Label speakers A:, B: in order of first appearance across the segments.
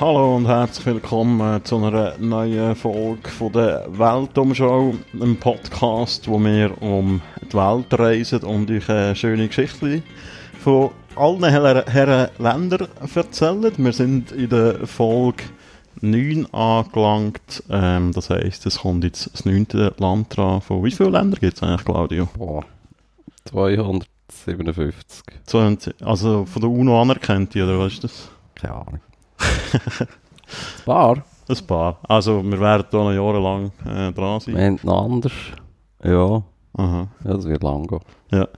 A: Hallo und herzlich willkommen äh, zu einer neuen Folge von der Weltumschau, einem Podcast, wo wir um die Welt reisen und euch eine schöne Geschichte von allen Herren, Ländern erzählen. Wir sind in der Folge 9 angelangt. Ähm, das heisst, es kommt jetzt das neunte Land dran. Von wie viele Länder gibt es eigentlich, Claudio?
B: Boah, 257.
A: 20, also von der UNO anerkannt, oder was ist das?
B: Keine Ahnung. Ein paar.
A: Ein paar. Also wir werden da noch jahrelang äh, dran sein.
B: Wir haben noch anders. Ja,
A: Aha.
B: ja das wird lang gehen.
A: Ja.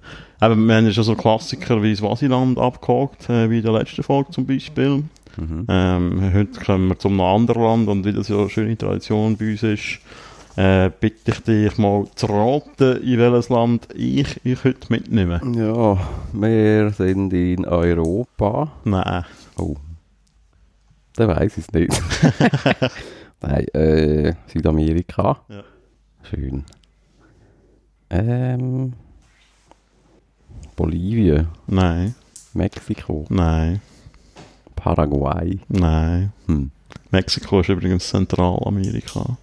A: Eben, wir haben ja schon so Klassiker wie Swasiland abgehakt, äh, wie in der letzten Folge zum Beispiel.
B: Mhm.
A: Ähm, heute kommen wir zum anderen Land und wie das ja eine schöne Tradition bei uns ist, äh, bitte ich dich mal zu raten, in welches Land ich euch heute mitnehme.
B: Ja, wir sind in Europa.
A: Nein.
B: Oh. Dann weiss ich es nicht. Nein, äh, Südamerika.
A: Ja.
B: Schön. Ähm. Bolivien,
A: Nein.
B: Mexiko,
A: Nein.
B: Paraguay.
A: Nein.
B: Hm.
A: Mexiko ist übrigens Zentralamerika.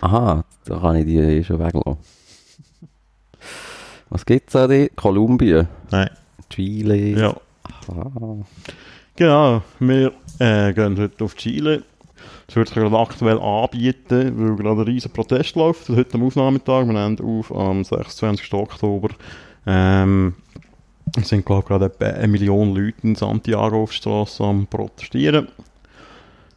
B: Aha, da kann ich die eh schon weglassen. Was gibt's da? die? Kolumbien,
A: Nein.
B: Chile.
A: Ja.
B: Ah.
A: Genau, wir äh, gehen heute auf Chile. Das wird sich gerade aktuell anbieten, weil gerade ein riesen Protest läuft. Heute am Aufnahmetag, wir nehmen auf am 26. Oktober. Ähm, es sind, glaube ich, gerade etwa eine Million Leute in Santiago auf der Straße am Protestieren.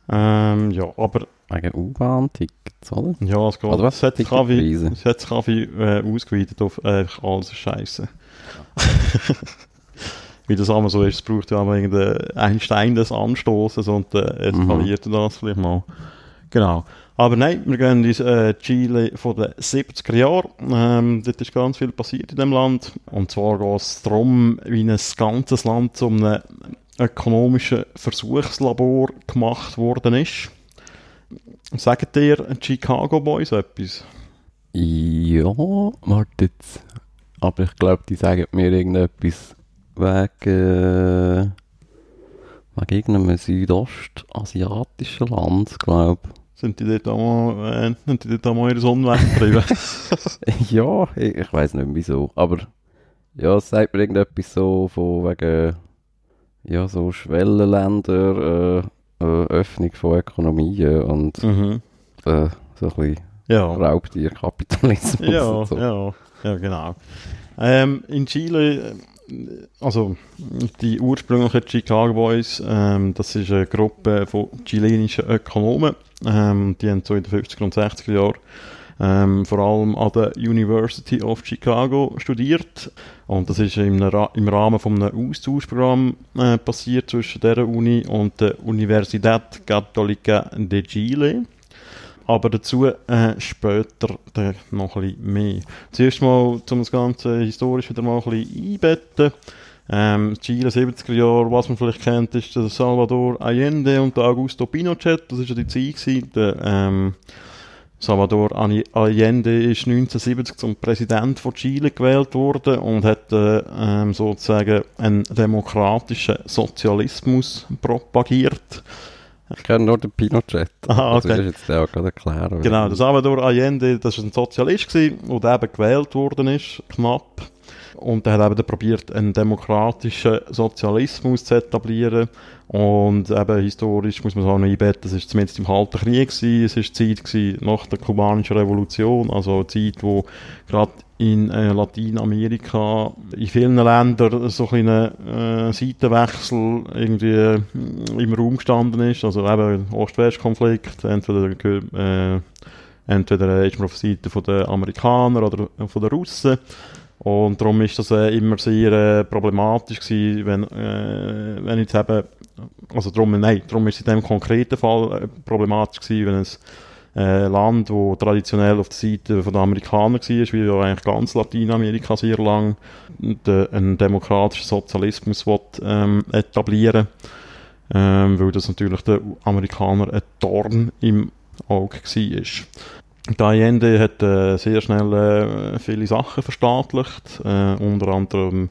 A: Ähm, ja, aber
B: Wegen U-Bahn-Tickets, oder?
A: ja, es, geht,
B: Oder was?
A: es hat sich wie, es hat sich wie, äh, ausgeweitet auf äh, alles Scheiße. Wie das einmal so ist, es braucht ja auch mal irgendein ein Stein des Anstoßes und äh, eskaliert das vielleicht mal. Genau. Aber nein, wir gehen ins äh, Chile von den 70er Jahren. Ähm, dort ist ganz viel passiert in dem Land. Und zwar geht es darum, wie ein ganzes Land zu einem ökonomischen Versuchslabor gemacht worden ist. Sagt ihr Chicago Boys etwas?
B: Ja, warte jetzt. Aber ich glaube, die sagen mir irgendetwas wegen, äh, wegen irgendeinem südostasiatischen Land, glaube
A: Sind die dort auch mal, äh, sind die dort auch mal ihre Sonne weggetrieben?
B: Ja, ich, ich weiß nicht wieso. Aber ja, es sagt mir irgendetwas so von wegen, ja, so Schwellenländer, äh, äh, Öffnung von Ökonomien und
A: mhm.
B: äh, so ein bisschen
A: Ja.
B: Raubtierkapitalismus
A: Ja,
B: so.
A: ja, ja, genau. Ähm, in Chile, also die ursprünglichen Chicago Boys, ähm, das ist eine Gruppe von chilenischen Ökonomen. Ähm, die haben so in den 50er und 60er Jahren ähm, vor allem an der University of Chicago studiert. Und das ist im, im Rahmen von einem Austauschprogramm äh, passiert zwischen dieser Uni und der Universidad Católica de Chile. Aber dazu äh, später noch ein bisschen mehr. Zuerst mal, um das Ganze historisch wieder mal ein bisschen einbetten. Ähm, Chile 70er Jahre, was man vielleicht kennt, ist der Salvador Allende und der Augusto Pinochet. Das ist ja die Zeit gewesen. Der, ähm, Salvador Allende ist 1970 zum Präsident von Chile gewählt worden und hat äh, ähm, sozusagen einen demokratischen Sozialismus propagiert.
B: Ich kenne nur den Pinochet.
A: Aha,
B: Also,
A: okay.
B: Das ist jetzt ja gerade erklären.
A: Genau, der Salvador Allende, das war ein Sozialist, gewesen, der eben gewählt worden ist, knapp. Und der hat eben probiert, einen demokratischen Sozialismus zu etablieren. Und eben historisch muss man sagen, einbetten, das war zumindest im Kalten Krieg, gewesen. es war die Zeit gewesen nach der kubanischen Revolution, also eine Zeit, wo gerade in äh, Lateinamerika in vielen Ländern so ein äh, Seitenwechsel irgendwie äh, im Raum gestanden ist. Also eben Ost-West-Konflikt, entweder, äh, entweder ist man auf der Seite der Amerikaner oder von den Russen. Und darum ist das äh, immer sehr äh, problematisch gewesen, wenn, äh, wenn jetzt eben, also darum, nein, darum ist es in dem konkreten Fall äh, problematisch gewesen, wenn es äh, Land, wo traditionell auf der Seite von den Amerikanern war, wie ja eigentlich ganz Lateinamerika sehr lang, de, einen demokratischen Sozialismus will, ähm, etablieren ähm, weil das natürlich den Amerikanern ein Dorn im Auge war. Der Allende hat äh, sehr schnell äh, viele Sachen verstaatlicht, äh, unter anderem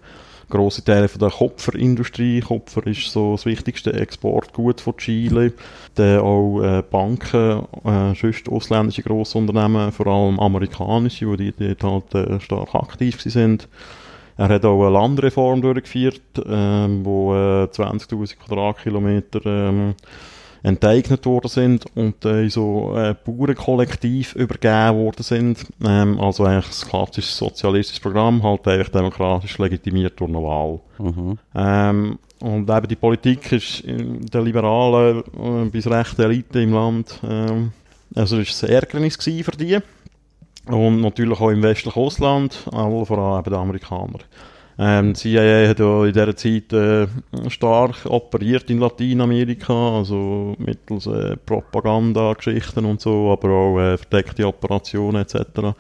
A: grosse Teile von der Kupferindustrie. Kupfer ist so das wichtigste Exportgut von Chile. Dann auch äh, Banken, äh, sonst ausländische Grossunternehmen, vor allem amerikanische, die dort halt äh, stark aktiv sind. Er hat auch eine Landreform durchgeführt, ähm, wo äh, 20.000 Quadratkilometer ähm, enteignet worden sind und äh, in so äh, Bauernkollektiv übergeben worden sind. Ähm, also eigentlich ein klassisches sozialistisches Programm, halt eigentlich demokratisch legitimiert durch eine Wahl.
B: Mhm.
A: Ähm, und eben die Politik ist der liberalen äh, bis rechten Elite im Land, ähm, also ist ein Ärgernis für die. Und natürlich auch im westlichen Ausland, aber vor allem eben die Amerikaner. Ähm, die CIA hat ja in dieser Zeit äh, stark operiert in Lateinamerika, also mittels äh, Propagandageschichten und so, aber auch äh, verdeckte Operationen etc.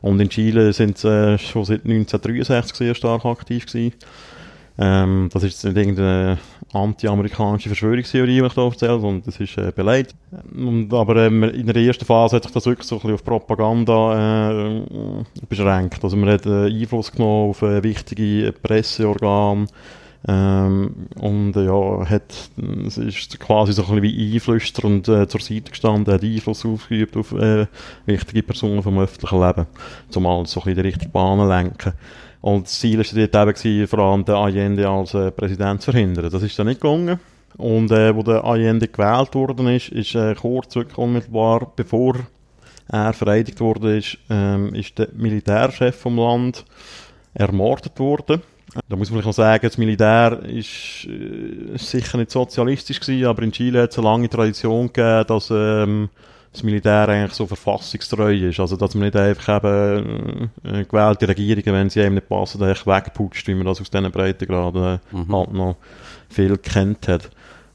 A: Und in Chile sind sie äh, schon seit 1963 sehr stark aktiv gewesen. Ähm, das ist nicht irgendeine anti-amerikanische Verschwörungstheorie, die ich da erzähle, sondern das ist äh, beleidigt. Und, aber ähm, in der ersten Phase hat sich das wirklich so ein bisschen auf Propaganda äh, beschränkt. Also man hat äh, Einfluss genommen auf äh, wichtige Presseorgane ähm, und äh, ja, hat, es ist quasi so ein bisschen wie Einflüster und äh, zur Seite gestanden, hat Einfluss ausgeübt auf äh, wichtige Personen vom öffentlichen Leben, zumal so ein bisschen die richtige Bahn lenken. Und das Ziel war dort eben, vor allem den Allende als äh, Präsident zu verhindern. Das ist dann nicht gelungen. Und äh, der Allende gewählt worden ist, ist äh, kurz, unmittelbar, bevor er vereidigt worden ist, ähm, ist der Militärchef vom Land ermordet worden. Da muss man vielleicht noch sagen, das Militär ist äh, sicher nicht sozialistisch gewesen, aber in Chile hat es eine lange Tradition gegeben, dass ähm, das Militär eigentlich so verfassungstreu ist. Also, dass man nicht einfach eben äh, gewählte Regierungen, wenn sie einem nicht passen, einfach wegputscht, wie man das aus diesen Breitengraden
B: Mhm.
A: halt noch viel kennt hat.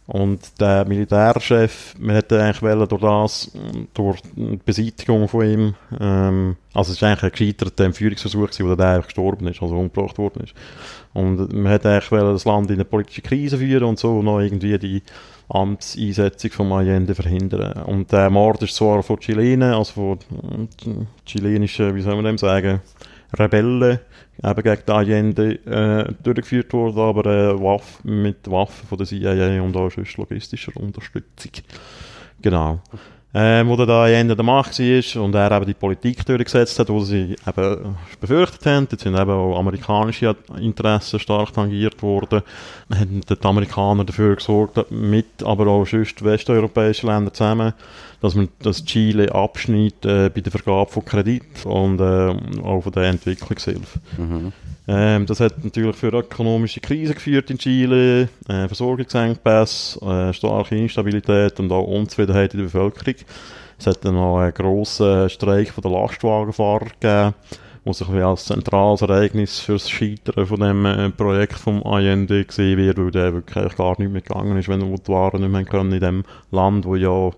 A: Und der Militärchef, man hätte eigentlich wollen, durch das, durch die Beseitigung von ihm, ähm, also es ist eigentlich ein gescheiterter Entführungsversuch gewesen, wo der einfach gestorben ist, also umgebracht worden ist. Und man hätte eigentlich wollen, das Land in eine politische Krise führen und so noch irgendwie die Amtseinsetzung von Allende verhindern. Und der Mord ist zwar von Chilenen, also von äh, chilenischen, wie soll man dem sagen, Rebellen, eben gegen die Allende äh, durchgeführt worden, aber äh, Waff, mit Waffen von der CIA und auch sonst logistischer Unterstützung. Genau. Ähm, wo der da Allende der Macht war und er eben die Politik durchgesetzt hat, wo sie eben befürchtet haben. Jetzt sind eben auch amerikanische Interessen stark tangiert worden. Haben die Amerikaner dafür gesorgt, mit aber auch sonst westeuropäischen Ländern zusammen, dass man das Chile abschneidet äh, bei der Vergabe von Kredit und äh, auch von der Entwicklungshilfe.
B: Mhm.
A: Ähm, das hat natürlich für ökonomische Krise geführt in Chile, äh, Versorgungsengpässe, äh, starke Instabilität und auch Unzufriedenheit in der Bevölkerung. Es hat dann noch einen grossen Streik von der Lastwagenfahrer gegeben, wo sich als zentrales Ereignis für das Scheitern von dem äh, Projekt vom Allende gesehen wird, weil der wirklich gar nicht mehr gegangen ist, wenn die Waren nicht mehr können in dem Land, wo ja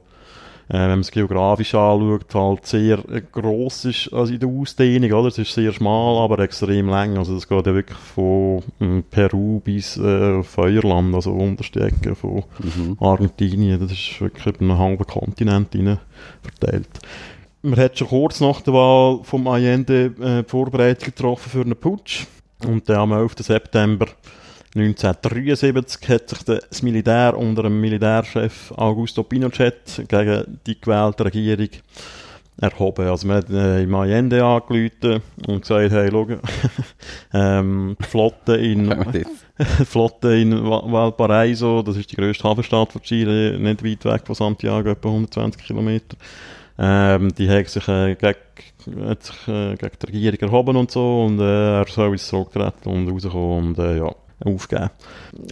A: äh, wenn man es geografisch anschaut, halt sehr äh, gross ist also in der Ausdehnung, oder? Es ist sehr schmal, aber extrem lang. Also es geht ja wirklich von ähm, Peru bis äh, Feuerland, also unterste Ecke von
B: Mhm.
A: Argentinien. Das ist wirklich über einen halben Kontinent hinein verteilt. Man hat schon kurz nach der Wahl vom Allende äh, die Vorbereitung getroffen für einen Putsch. Und dann am 11. September 1973 hat sich das Militär unter dem Militärchef Augusto Pinochet gegen die gewählte Regierung erhoben. Also man hat äh, im Allende angerufen und gesagt, hey, schau, ähm, Flotte in,
B: wir
A: Flotte in Va- Valparaiso, das ist die grösste Hafenstadt von Chile, nicht weit weg von Santiago, etwa 120 Kilometer. Ähm, die hat sich, äh, gegen, hat sich äh, gegen die Regierung erhoben und so und äh, er soll zurücktreten und rauskommen und äh, ja, aufgeben.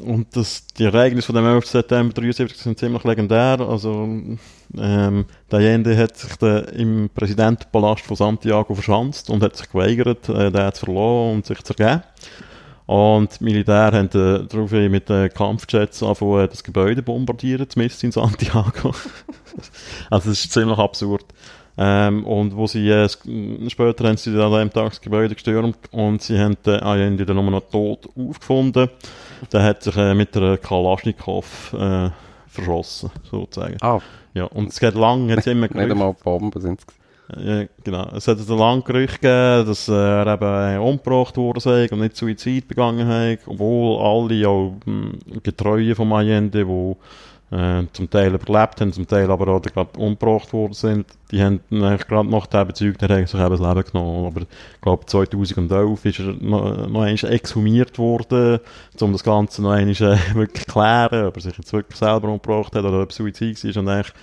A: Und das, die Ereignisse von dem 11. September 73 sind ziemlich legendär. Also, ähm, der Allende hat sich da im Präsidentenpalast von Santiago verschanzt und hat sich geweigert, äh, den zu verlassen und sich zu ergeben. Und die Militär haben äh, daraufhin mit den Kampfjets angefangen, das Gebäude bombardieren, zumindest in Santiago. also das ist ziemlich absurd. Ähm, und wo sie, äh, später haben sie dann an dem Tag das Gebäude gestürmt und sie haben den Allende dann nur noch tot aufgefunden. Der hat sich äh, mit einer Kalaschnikow äh, verschossen, sozusagen.
B: Ah,
A: Ja, und es geht lang, jetzt immer
B: nicht einmal Bomben sind es.
A: Ja, genau. Es hat ein langes Gerücht gegeben, dass er eben umgebracht worden sei und nicht Suizid begangen hat, obwohl alle auch hm, Getreue von Allende, die äh, zum Teil überlebt haben, zum Teil aber auch gerade umgebracht worden sind, die haben gerade nach der Bezug der haben sich eben das Leben genommen. Aber ich glaube 2011 ist er noch, noch einmal exhumiert worden, um das Ganze noch einmal äh, wirklich klären, ob er sich jetzt wirklich selber umgebracht hat oder ob es Suizid war und eigentlich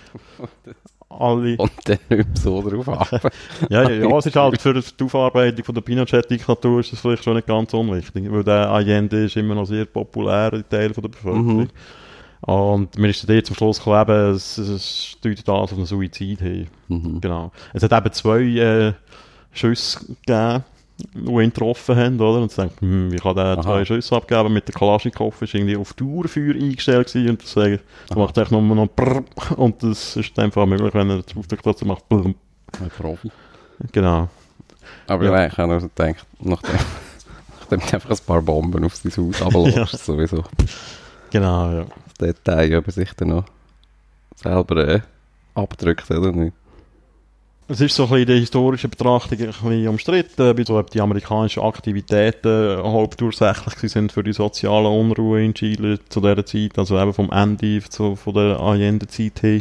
A: alle...
B: Und dann nicht mehr so drauf ab.
A: ja, ja, ja, es ist halt für die Aufarbeitung von der Pinochet-Diktatur ist das vielleicht schon nicht ganz unwichtig, weil der Allende ist immer noch sehr populär in Teil von der Bevölkerung.
B: Mhm.
A: Und mir ist dann zum Schluss gekommen, eben, es, es deutet alles auf einen Suizid hin.
B: Mhm.
A: Genau. Es hat eben zwei äh, Schüsse gegeben, die ihn getroffen haben, oder? Und ich denke, hm, wie kann
B: Aha.
A: zwei Schüsse abgeben? Mit der Kalaschnikow ist irgendwie auf Dauerfeuer eingestellt gewesen und das sagen, das macht echt nur noch Brrr, und das ist einfach möglich, wenn er auf der Klasse macht. Brrr.
B: Ein Profi.
A: Genau.
B: Aber
A: Ja.
B: ich habe noch gedacht, nachdem, nachdem du einfach ein paar Bomben auf sein Haus runterlässt,
A: Ja.
B: sowieso.
A: Genau, ja.
B: Detail, ob er sich dann noch selber äh, abdrückt oder nicht.
A: Es ist so ein bisschen in der historischen Betrachtung ein bisschen umstritten, wie so, ob die amerikanischen Aktivitäten hauptursächlich sind für die soziale Unruhe in Chile zu dieser Zeit, also eben vom Ende zu, von der Allende-Zeit her.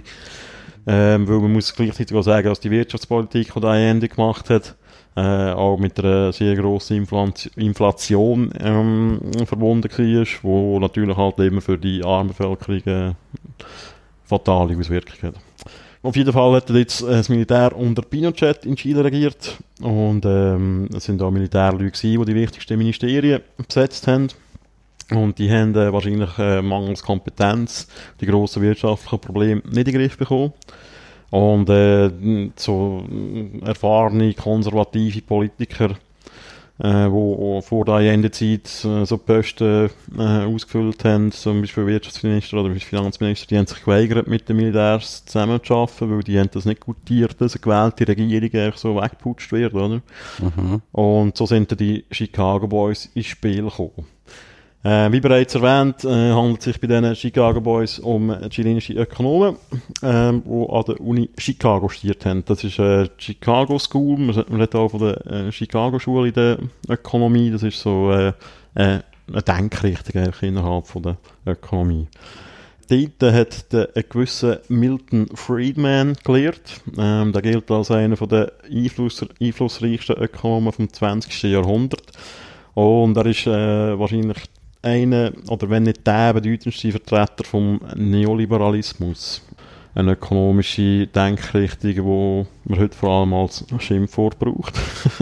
A: Ähm, weil man muss gleichzeitig auch sagen, dass die Wirtschaftspolitik, die Allende gemacht hat, äh, auch mit einer sehr grossen Inflation, Inflation ähm, verbunden war, wo natürlich halt immer für die arme Bevölkerung äh, fatale Auswirkungen hat. Auf jeden Fall hat jetzt äh, das Militär unter Pinochet in Chile regiert und ähm, es sind auch Militärleute gewesen, die die wichtigsten Ministerien besetzt haben. Und die haben äh, wahrscheinlich äh, mangels Kompetenz die grossen wirtschaftlichen Probleme nicht in den Griff bekommen. Und äh, so äh, erfahrene, konservative Politiker, äh, wo vor der Allende-Zeit äh, so Posten äh, ausgefüllt haben, zum Beispiel Wirtschaftsminister oder Finanzminister, die haben sich geweigert, mit den Militärs zusammenzuarbeiten, weil die haben das nicht gutiert, dass eine gewählte Regierung einfach so weggeputscht wird, oder?
B: Mhm.
A: Und so sind dann die Chicago Boys ins Spiel gekommen. Äh, wie bereits erwähnt, äh, handelt es sich bei diesen Chicago Boys um chilenische Ökonomen, ähm, die an der Uni Chicago studiert haben. Das ist äh, Chicago School, man redet auch von der äh, Chicago Schule in der Ökonomie, das ist so äh, äh, eine Denkrichtung innerhalb von der Ökonomie. Dort hat der, ein gewisser Milton Friedman gelehrt. Ähm, der gilt als einer der Einfluss, einflussreichsten Ökonomen vom 20. Jahrhundert. Und er ist äh, wahrscheinlich einer, oder wenn nicht der bedeutendste Vertreter vom Neoliberalismus. Eine ökonomische Denkrichtung, die man heute vor allem als Schimpfwort braucht.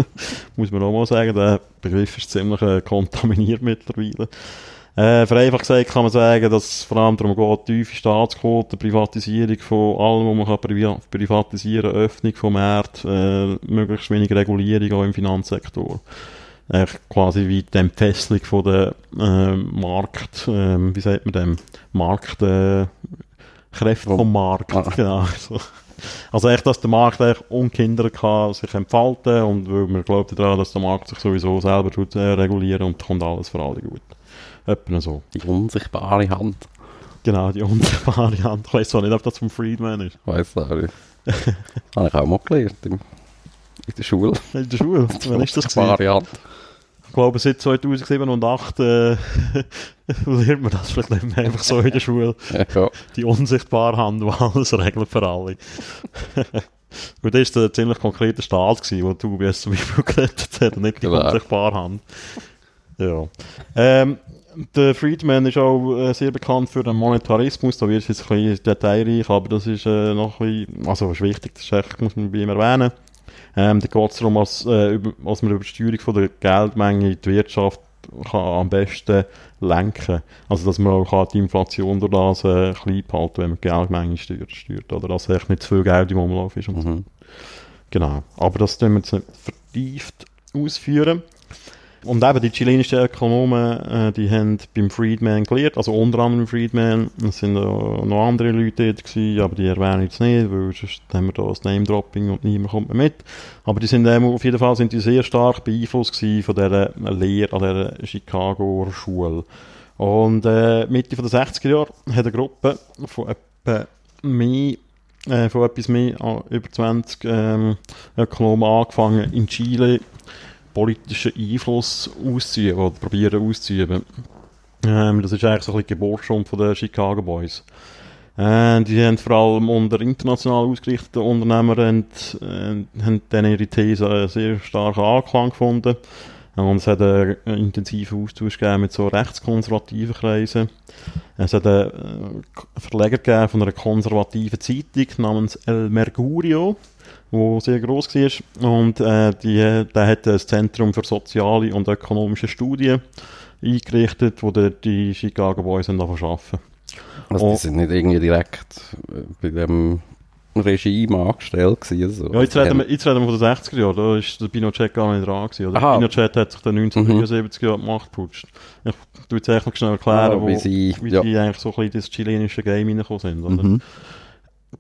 A: Muss man auch mal sagen, der Begriff ist ziemlich äh, kontaminiert mittlerweile. Äh, vereinfacht gesagt kann man sagen, dass es vor allem darum geht, tiefe Staatsquoten, Privatisierung von allem, was man kann priva privatisieren kann, Öffnung vom Markt, äh, möglichst wenig Regulierung auch im Finanzsektor. Quasi wie die Entfesselung von der äh, Markt, äh, wie sagt man dem, Markt, äh, Kräfte
B: Vom-
A: Markt,
B: Ah.
A: genau. So. Also echt, dass der Markt eigentlich ungehindert kann sich entfalten und weil man glaubt daran, dass der Markt sich sowieso selber tut, äh, regulieren und kommt alles für alle gut. Etwa so.
B: Die unsichtbare Hand.
A: Genau, die unsichtbare Hand. Ich weiß zwar nicht, ob das vom Friedman ist.
B: Weiss auch nicht. Habe ich auch mal gelernt. In der Schule.
A: In der Schule. Wann ist das gewesen? Ich glaube, seit 2007 und 2008 äh, lernt man das vielleicht nicht mehr einfach so in der Schule.
B: Ja.
A: Die unsichtbare Hand, die alles regelt für alle. Und das war ein ziemlich konkreter Staat, gewesen, wo die UBS zum Beispiel gerettet hat und nicht die
B: Genau.
A: unsichtbare Hand. Ja. Ähm, der Friedman ist auch äh, sehr bekannt für den Monetarismus, da wird es jetzt ein bisschen detailreich, aber das ist äh, noch ein bisschen, also ist wichtig, das ist echt, muss man bei ihm erwähnen. Ähm, da geht es darum, als, äh, als man über die Steuerung von der Geldmenge in die Wirtschaft kann am besten lenken. Also, dass man auch die Inflation durch das äh, klein behalten wenn man die Geldmenge steuert, steuert oder dass echt nicht zu viel Geld im Umlauf ist. Und so.
B: Mhm.
A: Genau. Aber das tun wir jetzt nicht vertieft ausführen. Und eben die chilenischen Ökonomen, äh, die haben beim Friedman gelehrt, also unter anderem Friedman, es sind noch andere Leute dort gewesen, aber die erwähne ich jetzt nicht, weil sonst haben wir da das Name-Dropping und niemand kommt mehr mit. Aber die sind ähm, auf jeden Fall sind die sehr stark beeinflusst von dieser Lehre an dieser Chicago Schule. Und äh, Mitte der 60er Jahre hat eine Gruppe von etwa mehr äh, von etwas mehr an über 20 ähm, Ökonomen angefangen, in Chile politischen Einfluss auszuüben oder probieren auszuüben. Ähm, das ist eigentlich so ein bisschen Geburtsstunde von den Chicago Boys. Äh, die haben vor allem unter international ausgerichteten Unternehmern äh, haben dann ihre These sehr stark Anklang gefunden. Und es hat einen intensiven Austausch gegeben mit so rechtskonservativen Kreisen. Es hat einen Verleger gegeben von einer konservativen Zeitung namens El Mercurio, wo sehr groß war. Und äh, die, der hat das Zentrum für soziale und ökonomische Studien eingerichtet, wo die Chicago Boys arbeiten.
B: Also die sind nicht irgendwie direkt äh, bei dem Regime angestellt gewesen. So.
A: Ja, jetzt reden, wir, jetzt reden wir von den 60er Jahren, da war der Pinochet gar nicht dran gewesen. Oder?
B: Aha.
A: Pinochet hat sich dann 1973 mhm. Jahren die Macht geputscht. Ich tue jetzt eigentlich noch schnell erklären,
B: Ah,
A: wo,
B: wie sie-
A: wie
B: ja.
A: die eigentlich so ein bisschen in das chilenische Game reingekommen sind. Oder?
B: Mhm.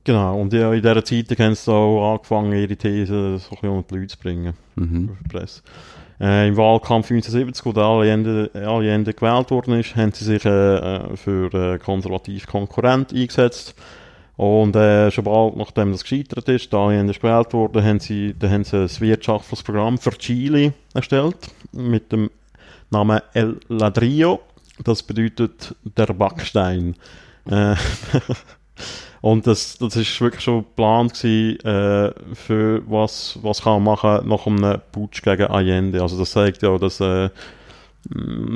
A: Genau, und ja, in dieser Zeit haben sie auch angefangen, ihre Thesen so ein bisschen unter die Leute zu bringen.
B: Mhm.
A: auf die Presse. Äh, Im Wahlkampf 1970, wo der Allende, Allende gewählt worden ist, haben sie sich äh, äh, für äh, konservativ Konkurrent eingesetzt. Und äh, schon bald nachdem das gescheitert ist, der Allende ist gewählt worden, haben sie, dann haben sie ein wirtschaftliches Programm für Chile erstellt mit dem Namen El Ladrillo. Das bedeutet der Backstein. Äh, Und das, das ist wirklich schon geplant gewesen, äh, für was, was kann man machen nach einem Putsch gegen Allende. Also das zeigt ja, dass äh,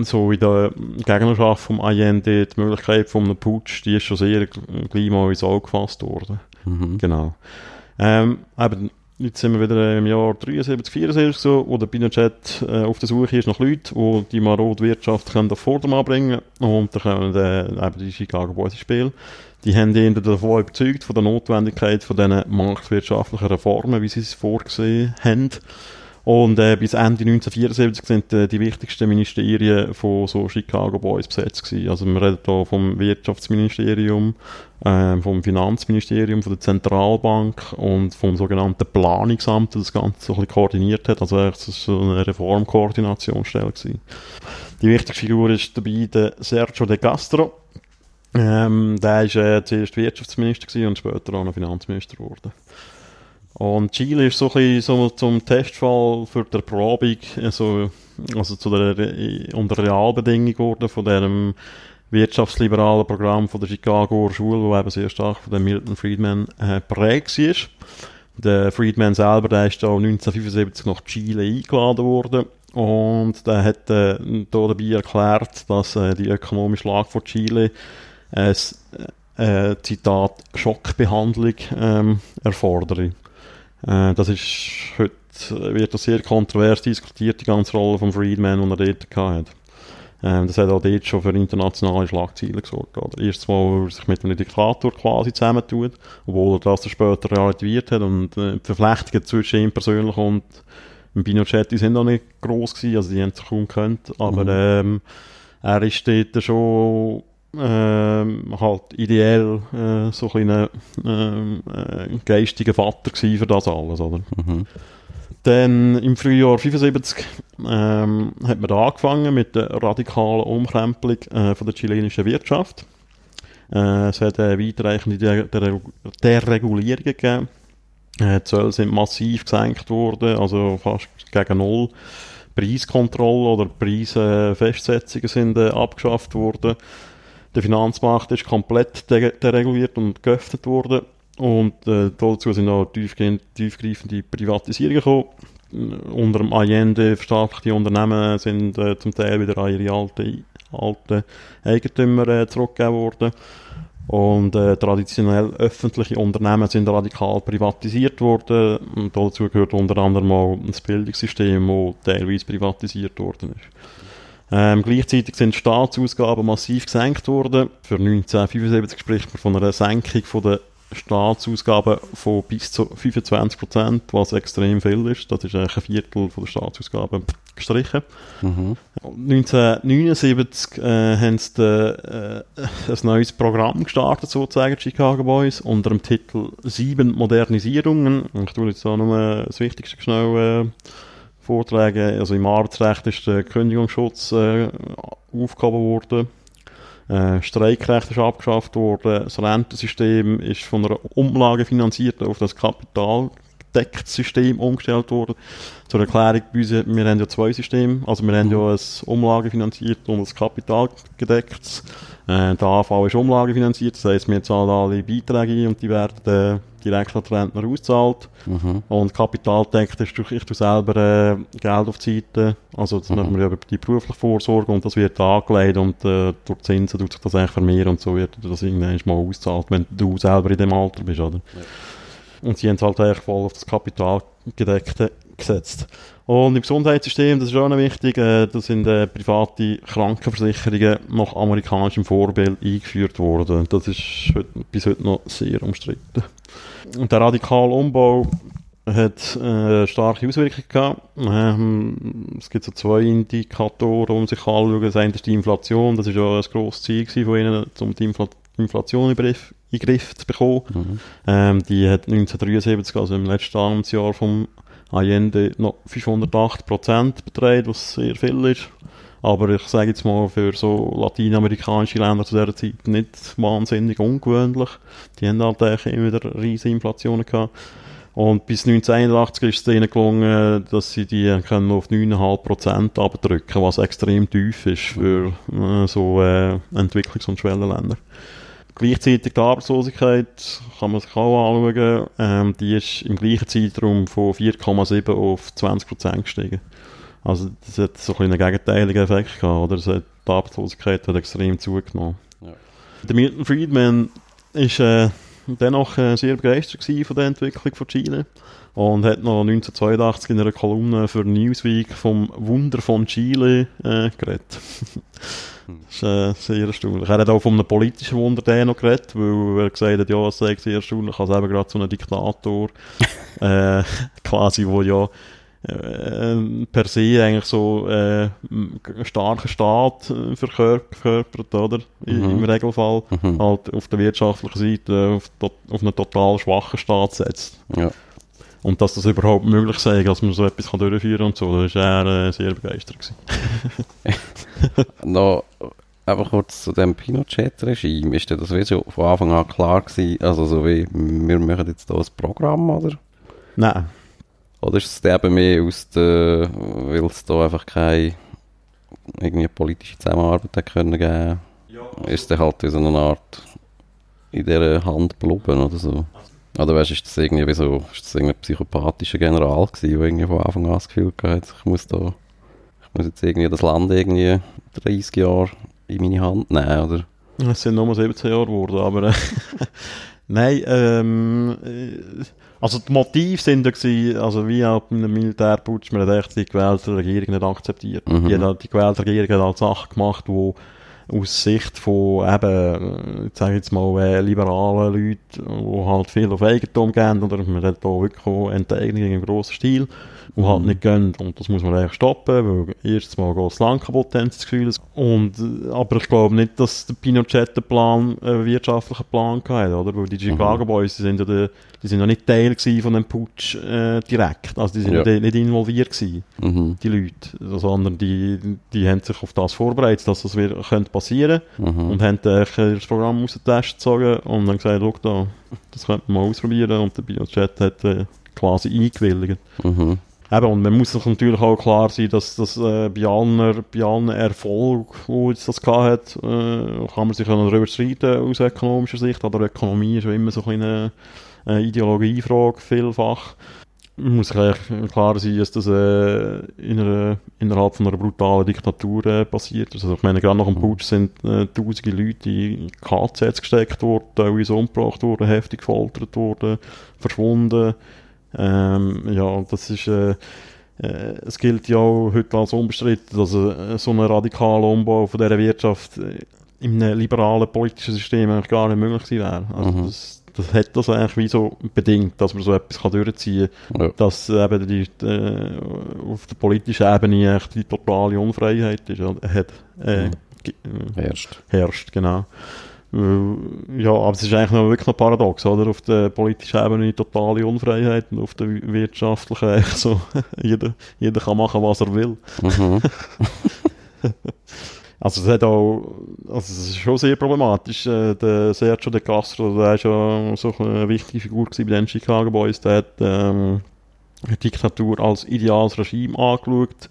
A: so in der Gegnerschaft vom Allende die Möglichkeit von einem Putsch, die ist schon sehr gl- gleich mal ins Auge gefasst worden.
B: Mhm.
A: Genau. Ähm, eben, jetzt sind wir wieder im Jahr 73, 74 so, wo der Pinochet äh, auf der Suche ist nach Leuten, die die marode Wirtschaft können auf Vordermann bringen und da kommen äh, eben die Chicago Boys ins Spiel. Die haben ihn davon überzeugt, von der Notwendigkeit von diesen marktwirtschaftlichen Reformen, wie sie es vorgesehen haben. Und äh, bis Ende 1974 sind äh, die wichtigsten Ministerien von so Chicago Boys besetzt gewesen. Also wir reden hier vom Wirtschaftsministerium, äh, vom Finanzministerium, von der Zentralbank und vom sogenannten Planungsamt, das das Ganze so ein bisschen koordiniert hat. Also das ist so eine Reformkoordinationsstelle gewesen. Die wichtigste Figur ist dabei der Sergio De Castro. Ähm, der ist äh, zuerst Wirtschaftsminister und später auch noch Finanzminister geworden. Und Chile ist so ein bisschen so zum Testfall für die Erprobung, also, also zu der, unter Realbedingungen geworden von diesem wirtschaftsliberalen Programm von der Chicago Schule, wo eben sehr stark von dem Milton Friedman äh, prägt war. Der Friedman selber, der ist da 1975 nach Chile eingeladen worden und der hat äh, da dabei erklärt, dass äh, die ökonomische Lage von Chile äh, s- äh, Zitat Schockbehandlung ähm, erfordere. Äh, das ist heute äh, wird das sehr kontrovers diskutiert, die ganze Rolle von Friedman, die er dort gehabt hat. Ähm, das hat auch dort schon für internationale Schlagzeilen gesorgt. Oder? Erstens mal, weil er sich mit einem Diktator quasi zusammentut, obwohl er das dann später relativiert hat. Und äh, die Verflechtungen zwischen ihm persönlich und dem Pinochet, sind auch nicht gross gewesen, also die haben sich kaum gekannt. Aber
B: Mhm.
A: ähm, er ist dort schon ähm, halt ideell äh, so ein ähm, äh, geistiger Vater für das alles, oder?
B: Mhm.
A: Dann im Frühjahr 75 ähm, hat man da angefangen mit der radikalen Umkrempelung äh, von der chilenischen Wirtschaft. Äh, es hat äh, weitreichende De De Deregulierungen gegeben. Äh, die Zölle sind massiv gesenkt worden, also fast gegen Null. Preiskontrolle oder Preisfestsetzungen sind äh, abgeschafft worden. Der Finanzmarkt ist komplett de dereguliert und geöffnet worden. Und äh, dazu sind auch tiefgreifende Privatisierungen gekommen. Äh, Unter dem Allende verstaatlichte Unternehmen sind äh, zum Teil wieder an ihre alten, alten Eigentümer äh, zurückgegeben worden. Und äh, traditionell öffentliche Unternehmen sind radikal privatisiert worden. Und dazu gehört unter anderem auch das Bildungssystem, das teilweise privatisiert worden ist. Ähm, gleichzeitig sind die Staatsausgaben massiv gesenkt worden. Für 1975 spricht man von einer Senkung von der Staatsausgaben von bis zu 25 Prozent, was extrem viel ist. Das ist ein Viertel von der Staatsausgaben gestrichen.
B: Mhm.
A: 1979 äh, haben sie de, äh, ein neues Programm gestartet, sozusagen, die Chicago Boys, unter dem Titel Sieben Modernisierungen. Ich tue jetzt da nur das Wichtigste schnell äh, vortragen. Also im Arbeitsrecht ist der Kündigungsschutz äh, aufgehoben worden. Äh, Streikrecht ist abgeschafft worden, das Rentensystem ist von einer Umlage finanziert auf das kapitalgedecktes System umgestellt worden. Zur Erklärung, bei uns, wir haben ja zwei Systeme, also wir haben ja ein umlagefinanziert und ein kapitalgedecktes. Äh, der AV ist umlagefinanziert, das heisst, wir zahlen alle Beiträge ein und die werden äh, direkt an die Rentner ausgezahlt.
B: Mhm.
A: Und kapitaldeckt ist durch ich tu selber äh, Geld auf die Seite. Also das
B: Mhm.
A: machen wir über die berufliche Vorsorge und das wird angelegt und äh, durch Zinsen tut sich das eigentlich vermehren und so wird das irgendwann mal ausgezahlt, wenn du selber in dem Alter bist, oder? Und sie haben es halt eigentlich voll auf das Kapitalgedeckte gesetzt. Und im Gesundheitssystem, das ist auch noch wichtig, äh, da sind äh, private Krankenversicherungen nach amerikanischem Vorbild eingeführt worden. Das ist heute, bis heute noch sehr umstritten. Und der radikale Umbau hat äh, starke Auswirkungen gehabt. Ähm, es gibt so zwei Indikatoren, die man sich anschauen. Das eine ist die Inflation. Das ist ja ein grosses Ziel von ihnen, um die Infl Inflation in Griff, in Griff zu bekommen.
B: Mhm.
A: Ähm, die hat 1973, also im letzten Amtsjahr vom Allende, noch 508 Prozent beträgt, was sehr viel ist. Aber ich sage jetzt mal, für so lateinamerikanische Länder zu dieser Zeit nicht wahnsinnig ungewöhnlich. Die haben halt immer wieder riesige Inflationen gehabt. Und bis 1981 ist es ihnen gelungen, dass sie die können auf 9,5% abdrücken, was extrem tief ist für äh, so äh, Entwicklungs- und Schwellenländer. Gleichzeitig die Arbeitslosigkeit kann man sich auch anschauen. Ähm, die ist im gleichen Zeitraum von 4,7 auf 20% gestiegen. Also das hat so ein einen gegenteiligen Effekt gehabt, oder? Hat, die Arbeitslosigkeit hat extrem zugenommen.
B: Ja.
A: Der Milton Friedman ist äh, dennoch äh, sehr begeistert von der Entwicklung von Chile und hat noch 1982 in einer Kolumne für Newsweek vom Wunder von Chile äh, geredet. das ist äh, sehr erstaunlich. Er hat auch von einem politischen Wunder noch geredet, weil er gesagt hat, ja, es sei sehr erstaunlich, als eben gerade so ein Diktator, äh, quasi, wo ja äh, per se eigentlich so äh, starken Staat äh, verkörp verkörpert, oder?
B: Mhm.
A: Im Regelfall.
B: Mhm.
A: Halt auf der wirtschaftlichen Seite auf, tot- auf einen total schwachen Staat setzt.
B: Ja.
A: Und dass das überhaupt möglich sei, dass man so etwas kann durchführen kann und so, da war er äh, sehr begeistert.
B: Noch einfach kurz zu dem Pinochet-Regime. Ist dir das wie schon von Anfang an klar gewesen? Also so wie, wir machen jetzt hier ein Programm, oder?
A: Nein.
B: Oder ist es eben mehr aus der, weil es da einfach keine irgendwie politische Zusammenarbeit hat können geben? Ist es dann halt wie so eine Art in dieser Hand geblieben oder so? Oder weißt du, ist das irgendwie wie so, ist das irgendein psychopathischer General gewesen, der irgendwie von Anfang an das Gefühl gehabt hat, ich muss da, ich muss jetzt irgendwie das Land irgendwie 30 Jahre in meine Hand nehmen, oder?
A: Es sind nur 17 Jahre geworden, aber äh, nein, ähm, äh, also die Motive sind ja gewesen, also wie auch bei einem Militärputsch, man hat echt die gewählte Regierung nicht akzeptiert.
B: Mhm.
A: Die, hat halt, die gewählte Regierung hat halt Sachen gemacht, die aus Sicht von eben, ich sage jetzt mal, äh, liberalen Leuten, die halt viel auf Eigentum gehen, oder man hat da wirklich auch Enteignungen im grossen Stil, die halt
B: Mhm.
A: nicht gehen. Und das muss man eigentlich stoppen, weil erstens mal geht das Land kaputt, haben das Gefühl. Und, äh, aber ich glaube nicht, dass der Pinochet einen Plan, einen wirtschaftlichen Plan hatte, oder? Weil die Chicago Boys, die sind ja, die, die sind ja nicht Teil von dem Putsch äh, direkt. Also die sind
B: Ja.
A: nicht involviert gewesen
B: Mhm.
A: die Leute, sondern die, die haben sich auf das vorbereitet, dass das wieder könnte passieren
B: Mhm.
A: und haben äh, das Programm aus dem Test gezogen und dann gesagt, schau da, das könnte man mal ausprobieren und der Biochat hat äh, quasi eingewilligt.
B: Mhm.
A: Eben, und man muss sich natürlich auch klar sein, dass das äh, bei, allen, bei allen Erfolg, wo jetzt das gehabt hat, äh, kann man sich ja darüber streiten aus ökonomischer Sicht, aber Ökonomie ist ja immer so eine, eine Ideologiefrage, vielfach. Man muss sich klar sein, dass das äh, in einer, innerhalb von einer brutalen Diktatur äh, passiert. Also ich meine, gerade nach dem Putsch sind äh, tausende Leute in KZs gesteckt worden, teilweise umgebracht worden, heftig gefoltert worden, verschwunden. Ähm, ja, das ist, äh, äh, es gilt ja auch heute als unbestritten, dass äh, so ein radikaler Umbau von dieser Wirtschaft äh, in einem liberalen politischen System eigentlich gar nicht möglich gewesen wäre. Also
B: Mhm.
A: das, das hat das eigentlich wie so bedingt, dass man so etwas kann durchziehen kann,
B: Ja.
A: dass eben die, äh, auf der politischen Ebene echt die totale Unfreiheit ist, äh, hat, äh,
B: Mhm.
A: äh,
B: Erst.
A: herrscht, genau. Weil, Ja, aber es ist eigentlich noch wirklich noch paradox, oder? Auf der politischen Ebene totale Unfreiheit und auf der wirtschaftlichen so, jeder, jeder kann machen, was er will.
B: Mhm.
A: Also es hat auch, also es ist schon sehr problematisch. Äh, der Sergio De Castro, der ist ja so eine wichtige Figur bei den Chicago Boys, der hat ähm, die Diktatur als ideales Regime angeschaut,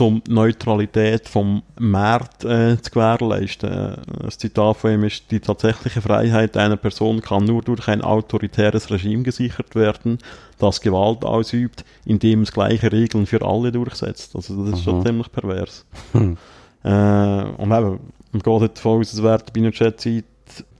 A: um die Neutralität vom Markt äh, zu gewährleisten. Das Zitat von ihm ist, die tatsächliche Freiheit einer Person kann nur durch ein autoritäres Regime gesichert werden, das Gewalt ausübt, indem es gleiche Regeln für alle durchsetzt. Also das ist schon ziemlich pervers. Hm. Äh, und eben, man geht davon aus, es wäre die Pinochet-Zeit,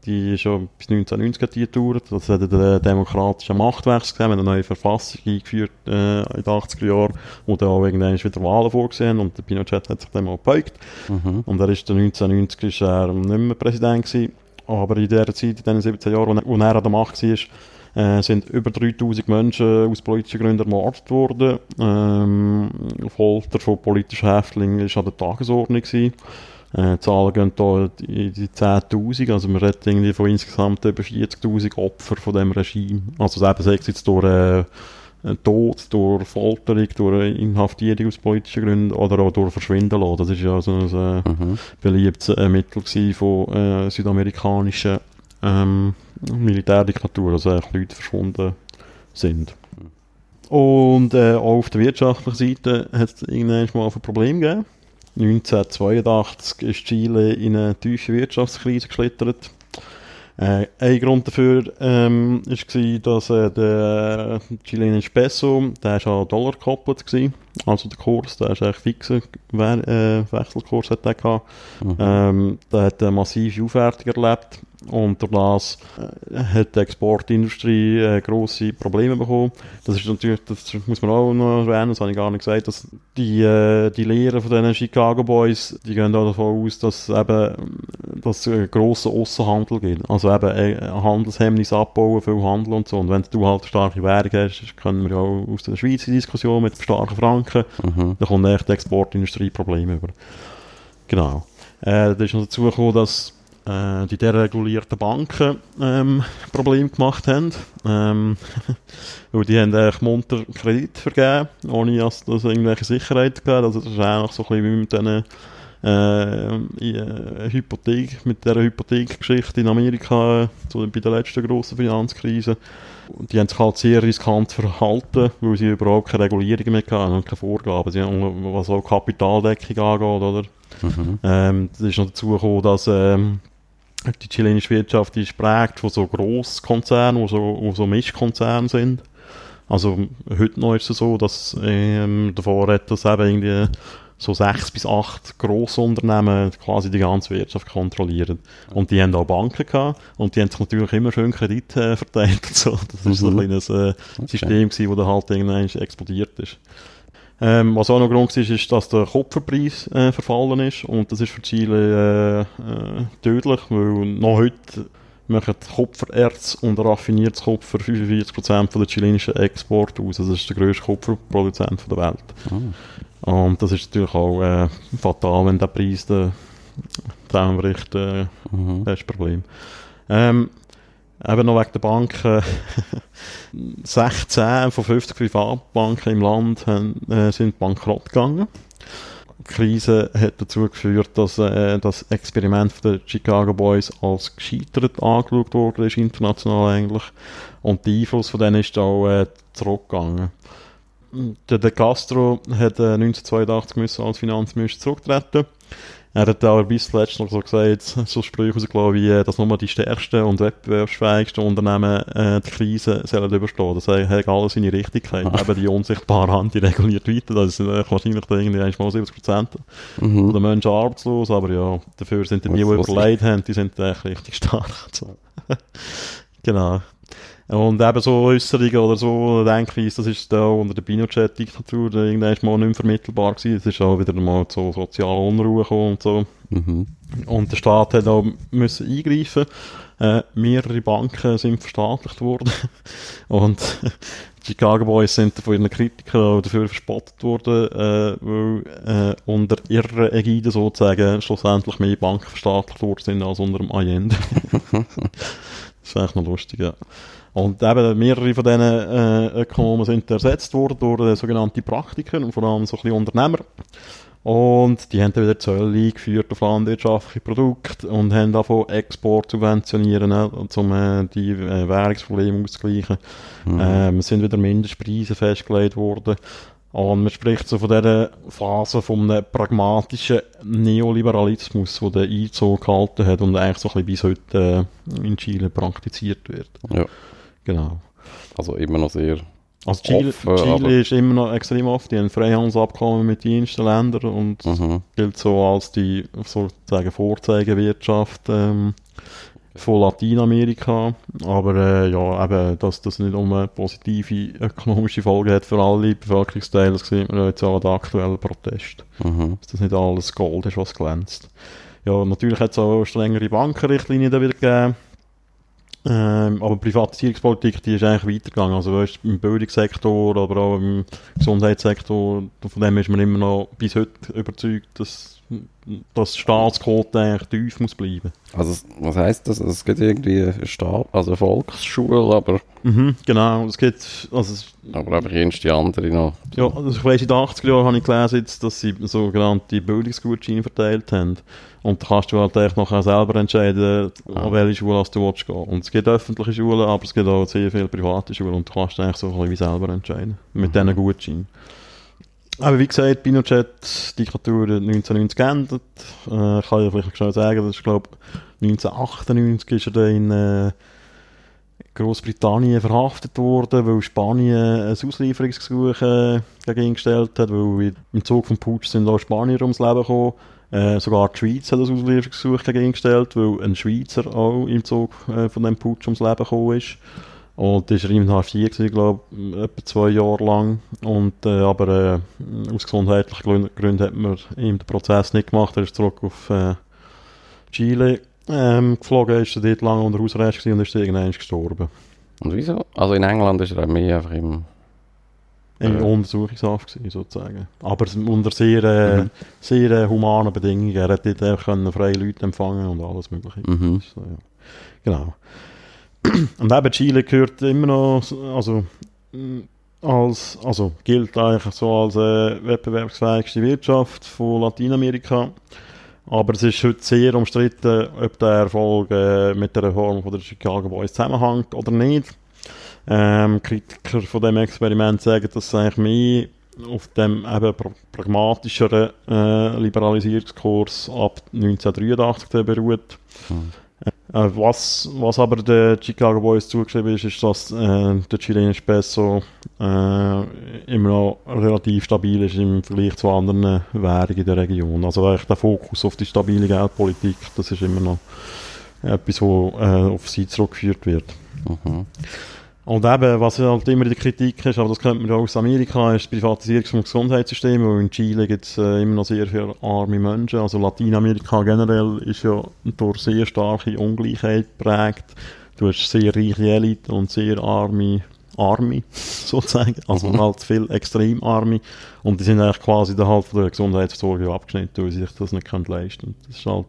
A: die schon bis 1990 gedauert. Das hat einen demokratischen Machtwechsel gegeben, eine neue Verfassung eingeführt äh, in den 80er Jahren, wo dann auch irgendwann wieder Wahlen vorgesehen und der Pinochet hat sich dann mal gebeugt. Mhm. Und er ist dann 1990 ist er nicht mehr Präsident gewesen. Aber in dieser Zeit, in diesen 17 Jahren, wo er an der Macht war, äh, sind über 3000 Menschen aus politischen Gründen ermordet worden. Ähm, Folter von politischen Häftlingen war an der Tagesordnung. Gewesen. Äh, die Zahlen gehen hier in die 10.000, also man redet irgendwie von insgesamt über 40.000 Opfern von dem Regime. Also eben sei es jetzt durch äh, Tod, durch Folterung, durch Inhaftierung aus politischen Gründen oder auch durch Verschwinden lassen. Das ist ja so ein äh, mhm. beliebtes äh, Mittel von äh, südamerikanischen ähm, Militärdiktatur, also eigentlich Leute verschwunden sind. Und äh, auch auf der wirtschaftlichen Seite hat es irgendwann mal ein Problem gegeben. 1982 ist Chile in eine tiefe Wirtschaftskrise geschlittert. Äh, ein Grund dafür ähm, war, dass äh, der chilenische Peso, der ist an Dollar gekoppelt war. Also der Kurs, der ist eigentlich fixer äh, Wechselkurs hat der gehabt. Mhm. Ähm, der hat eine massive Aufwertung erlebt. Und durch das äh, hat die Exportindustrie äh, grosse Probleme bekommen. Das ist natürlich, das muss man auch noch erwähnen, das habe ich gar nicht gesagt, dass die, äh, die Lehrer von diesen Chicago Boys, die gehen auch davon aus, dass eben, dass es grosser Aussenhandel gibt. Also eben äh, Handelshemmnis abbauen, viel Handel und so. Und wenn du halt eine starke Währung hast, können wir ja auch aus der Schweiz in Diskussion mit starken Franken, mhm. dann kommt echt die Exportindustrie Probleme über. Genau. Äh, da ist noch dazu gekommen, dass äh, die deregulierten Banken ähm, Probleme gemacht haben. Ähm, weil die haben eigentlich munter Kredit vergeben, ohne dass das irgendwelche Sicherheit gab. Also das ist eigentlich so ein bisschen wie mit diesen äh, äh, Hypothek, mit dieser Hypothekgeschichte in Amerika so bei der letzten grossen Finanzkrise. Die haben sich halt sehr riskant verhalten, weil sie überhaupt keine Regulierung mehr hatten und keine Vorgaben. Sie haben, was auch Kapitaldeckung angeht, oder? Mhm. Ähm, das ist noch dazu gekommen, dass ähm, die chilenische Wirtschaft ist prägt von so Grosskonzernen, die so, wo so Mischkonzerne sind. Also heute noch ist es so, dass ähm, davor hat das eben irgendwie so sechs bis acht Grossunternehmen quasi die ganze Wirtschaft kontrollieren. Und die haben auch Banken gehabt und die haben sich natürlich immer schön Kredit äh, verteilt. So. Das war mhm. so ein kleines äh, System, gewesen, das dann halt irgendwann explodiert ist. Ähm, was auch noch Grund war, ist, dass der Kupferpreis äh, verfallen ist. Und das ist für Chile äh, äh, tödlich, weil noch heute machen Kupfererz und raffiniertes Kupfer 45% von der chilenischen Export aus. Das ist der grösste Kupferproduzent der Welt. Oh. Und das ist natürlich auch äh, fatal, wenn der Preis den zusammenbricht. Äh, mhm. Das ist das Problem. Ähm, Eben noch wegen der Banken. 16 von 50 Privatbanken im Land äh, sind bankrott gegangen. Die Krise hat dazu geführt, dass äh, das Experiment der Chicago Boys als gescheitert angeschaut wurde, ist international eigentlich. Und der Einfluss von denen ist auch äh, zurückgegangen. Der De Castro hat äh, 1982 müssen als Finanzminister zurücktreten er hat aber bis zuletzt noch so gesagt, so Sprüche rausgelassen wie, äh, dass nur die stärksten und wettbewerbsfähigsten Unternehmen äh, die Krise sollen überstehen. Das hat alles seine Richtigkeit. Ah. Eben die unsichtbare Hand, die reguliert weiter. Das sind äh, wahrscheinlich irgendwie mal 70 Prozent mhm. der Menschen arbeitslos, aber ja, dafür sind die, die, die überlegt haben, die sind echt richtig stark. So. genau. Und eben so Äußerungen oder so Denkweise, das ist da unter der Pinochet-Diktatur irgendwann mal nicht mehr vermittelbar gewesen. Es ist auch wieder mal so soziale Unruhe gekommen und so. Mhm. Und der Staat hat auch müssen eingreifen. Äh, mehrere Banken sind verstaatlicht worden. und die Chicago Boys sind von ihren Kritikern dafür verspottet worden, äh, weil äh, unter ihrer Ägide sozusagen schlussendlich mehr Banken verstaatlicht worden sind als unter dem Allende. das ist eigentlich noch lustig, ja. Und eben mehrere von diesen äh, Ökonomen sind ersetzt worden durch äh, sogenannte Praktiker und vor allem so ein bisschen Unternehmer. Und die haben dann wieder Zölle eingeführt auf landwirtschaftliche Produkte und haben davon Export subventionieren, ne, um äh, die äh, Währungsprobleme auszugleichen.
B: Mhm.
A: Ähm, es sind wieder Mindestpreise festgelegt worden. Und man spricht so von dieser Phase von einem pragmatischen Neoliberalismus, der Einzug gehalten hat und eigentlich so ein bisschen bis heute äh, in Chile praktiziert wird.
B: Ja.
A: Genau.
B: Also immer noch sehr.
A: Also Chile,
B: Offen,
A: Chile ist immer noch extrem offen, die haben ein Freihandelsabkommen mit den diensten Ländern und
B: Mhm.
A: gilt so als die sozusagen Vorzeigewirtschaft ähm, von Lateinamerika. Aber äh, ja, eben, dass das nicht um eine positive ökonomische Folge hat für alle Bevölkerungsteile, das sieht man jetzt auch an den aktuellen Protesten.
B: Mhm.
A: Dass das nicht alles Gold ist, was glänzt. Ja, natürlich hat es auch strengere Bankenrichtlinien da wieder gegeben. Ähm, aber Privatisierungspolitik, die ist eigentlich weitergegangen. Also weißt, im Bildungssektor, aber auch im Gesundheitssektor, von dem ist man immer noch bis heute überzeugt, dass, dass die Staatsquote tief muss bleiben.
B: Also, was heisst das? Also, Es gibt irgendwie eine Staat, also eine Volksschule, aber,
A: Mhm, genau. Es gibt, also es,
B: aber einfach die andere noch.
A: Ja, also ich weiss, in den 80er Jahren habe ich gelesen, jetzt, dass sie sogenannte Bildungsgutscheine verteilt haben. Und da kannst du halt echt nachher selber entscheiden,
B: Ah.
A: an welche Schule du willst gehen. Und es gibt öffentliche Schulen, aber es gibt auch sehr viele private Schulen und du kannst eigentlich so ein bisschen wie selber entscheiden. Mit diesen Gutscheinen. Aber wie gesagt, Pinochet-Diktatur hat 1990 geändert. Äh, ich kann ja vielleicht schnell sagen, das ist, glaube 1998 ist er dann in äh, Großbritannien verhaftet worden, weil Spanien ein Auslieferungsgesuch äh, gegen ihn gestellt hat, weil im Zug vom Putsch sind auch Spanier ums Leben gekommen. Äh, sogar die Schweiz hat ein Auslieferungsgesuch gegen ihn gestellt, weil ein Schweizer auch im Zug äh, von dem Putsch ums Leben gekommen ist. Und das war in H4, gewesen, glaube ich, etwa zwei Jahre lang. Und, äh, aber äh, aus gesundheitlichen Gründen, hat man ihm den Prozess nicht gemacht. Er ist zurück auf äh, Chile ähm, geflogen, ist dort lange unter Hausarrest und ist irgendwann gestorben.
B: Und wieso? Also in England ist er mehr einfach im.
A: Im
B: Ja.
A: Untersuchungshaft gewesen, sozusagen. Aber unter sehr, äh,
B: Mhm.
A: sehr äh, humanen Bedingungen. Er hat dort können freie Leute empfangen und alles mögliche.
B: Mhm.
A: So, ja. Genau. Und eben Chile gehört immer noch, also, mm, als, also gilt eigentlich so als äh, wettbewerbsfähigste Wirtschaft von Lateinamerika. Aber es ist heute sehr umstritten, ob der Erfolg äh, mit der Reform von der Chicago Boys zusammenhängt oder nicht. Ähm, Kritiker von dem Experiment sagen, dass es eigentlich mehr auf dem eben pra- pragmatischeren äh, Liberalisierungskurs ab 1983 dann beruht.
B: Mhm.
A: Was, was aber den Chicago Boys zugeschrieben ist, ist, dass äh, der chilenische Peso äh, immer noch relativ stabil ist im Vergleich zu anderen Währungen in der Region. Also eigentlich der Fokus auf die stabile Geldpolitik, das ist immer noch etwas, wo äh, auf sie zurückgeführt wird.
B: Mhm.
A: Und eben, was halt immer der Kritik ist, aber das kennt man ja aus Amerika, ist die Privatisierung vom Gesundheitssystem, weil in Chile gibt es äh, immer noch sehr viele arme Menschen. Also Lateinamerika generell ist ja durch sehr starke Ungleichheit geprägt. Du hast sehr reiche Elite und sehr arme Arme, sozusagen. Also
B: Mhm.
A: halt viel extrem Arme. Und die sind eigentlich quasi dann halt von der Gesundheitsversorgung abgeschnitten, weil sie sich das nicht können leisten Das ist halt,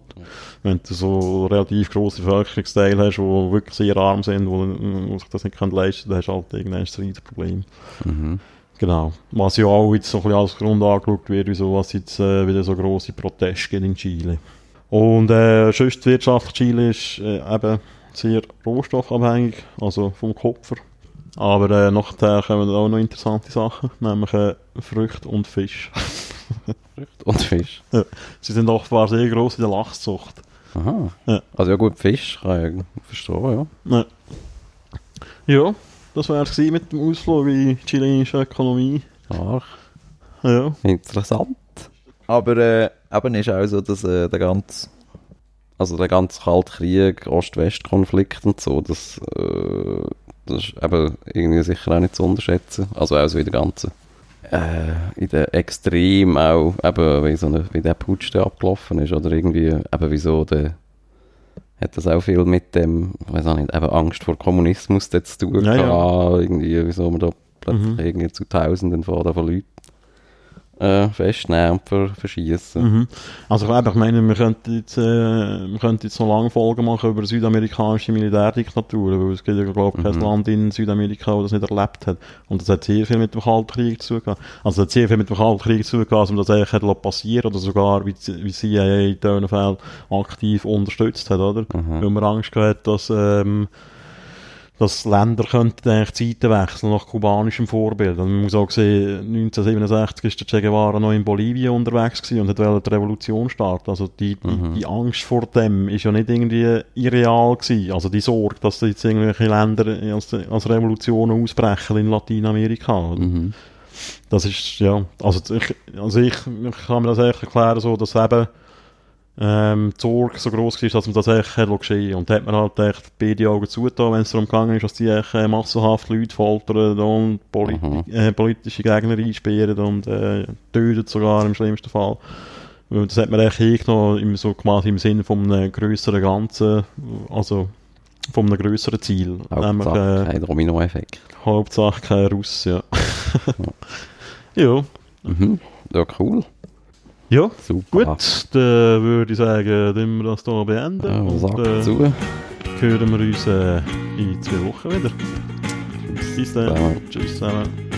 A: wenn du so relativ grosse Bevölkerungsteile hast, die wirklich sehr arm sind, die sich das nicht können leisten dann hast du halt irgendwann ein Riesenproblem.
B: Mhm.
A: Genau. Was ja auch jetzt so ein bisschen als Grund angeschaut wird, wieso es jetzt äh, wieder so grosse Proteste gibt in Chile. Und äh, sonst die Wirtschaft Chile ist äh, eben sehr rohstoffabhängig, also vom Kupfer. Aber äh, nachher kommen auch noch interessante Sachen, nämlich äh, Früchte und Fisch.
B: Früchte und Fisch.
A: Sie sind offenbar sehr gross in der Lachszucht.
B: Aha.
A: Ja.
B: Also ja gut, Fisch kann ich verstehen, ja.
A: Ja, ja das wäre es mit dem Ausflug in die chilenische Ökonomie.
B: Ach,
A: Ja.
B: interessant.
C: Aber äh, eben ist auch so, dass äh, der ganze,
B: Also der ganze Kalte Krieg, Ost-West-Konflikt und so, das, äh, das ist eben irgendwie sicher auch nicht zu unterschätzen. Also auch so in der ganzen, äh, in der Extrem auch, eben wie, so eine, wie der Putsch da abgelaufen ist oder irgendwie, eben wieso der, hat das auch viel mit dem, ich weiß auch nicht, eben Angst vor Kommunismus zu tun
A: Ja, ja.
B: irgendwie, wieso man da plötzlich
A: Mhm.
B: irgendwie zu Tausenden von, von Leuten äh, festnehmen und ver verschießen.
A: Mhm. Also ich glaube, ich meine, wir könnten jetzt, äh, wir könnten jetzt noch lange Folgen machen über südamerikanische Militärdiktaturen, weil es gibt ja, glaube ich, kein
B: Mhm.
A: Land in Südamerika, das das nicht erlebt hat. Und das hat sehr viel mit dem Kalten Krieg zu tun. Also es hat sehr viel mit dem Kalten Krieg zu tun, man das eigentlich hat passieren oder sogar wie, CIA in Fällen aktiv unterstützt hat, oder?
B: Mhm.
A: Weil man Angst gehabt dass, ähm, dass Länder könnten eigentlich die Seiten wechseln nach kubanischem Vorbild. Und man muss auch sehen, 1967 ist der Che Guevara noch in Bolivien unterwegs gewesen und hat die Revolution starten. Also die,
B: Mhm.
A: die Angst vor dem ist ja nicht irgendwie irreal gewesen. Also die Sorge, dass jetzt irgendwelche Länder als, als Revolutionen ausbrechen in Lateinamerika.
B: Mhm.
A: Das ist, ja, also ich, also ich, ich kann mir das eigentlich erklären, so, dass eben ähm, die Sorge so gross war, dass man das eigentlich hat geschehen Und da hat man halt echt beide Augen zugetan, wenn es darum gegangen ist, dass die echt, äh, massenhaft Leute foltern und poli
B: Mhm.
A: äh, politische Gegner einsperren und äh, töten sogar im schlimmsten Fall. Das hat man eigentlich hingenommen, im, so quasi im Sinne von einem grösseren Ganzen, also von einem grösseren Ziel.
B: Hauptsache
A: äh,
B: kein Dominoeffekt.
A: Hauptsache kein Russ, ja. ja.
B: Mhm. Ja, cool.
A: Ja,
B: Super.
A: gut, dann würde ich sagen, dann wir das hier beenden.
B: Ja,
A: und
B: Sack
A: äh,
B: zu.
A: hören wir uns äh, in zwei Wochen wieder. Bis dann.
B: Zusammen.
A: Tschüss zusammen.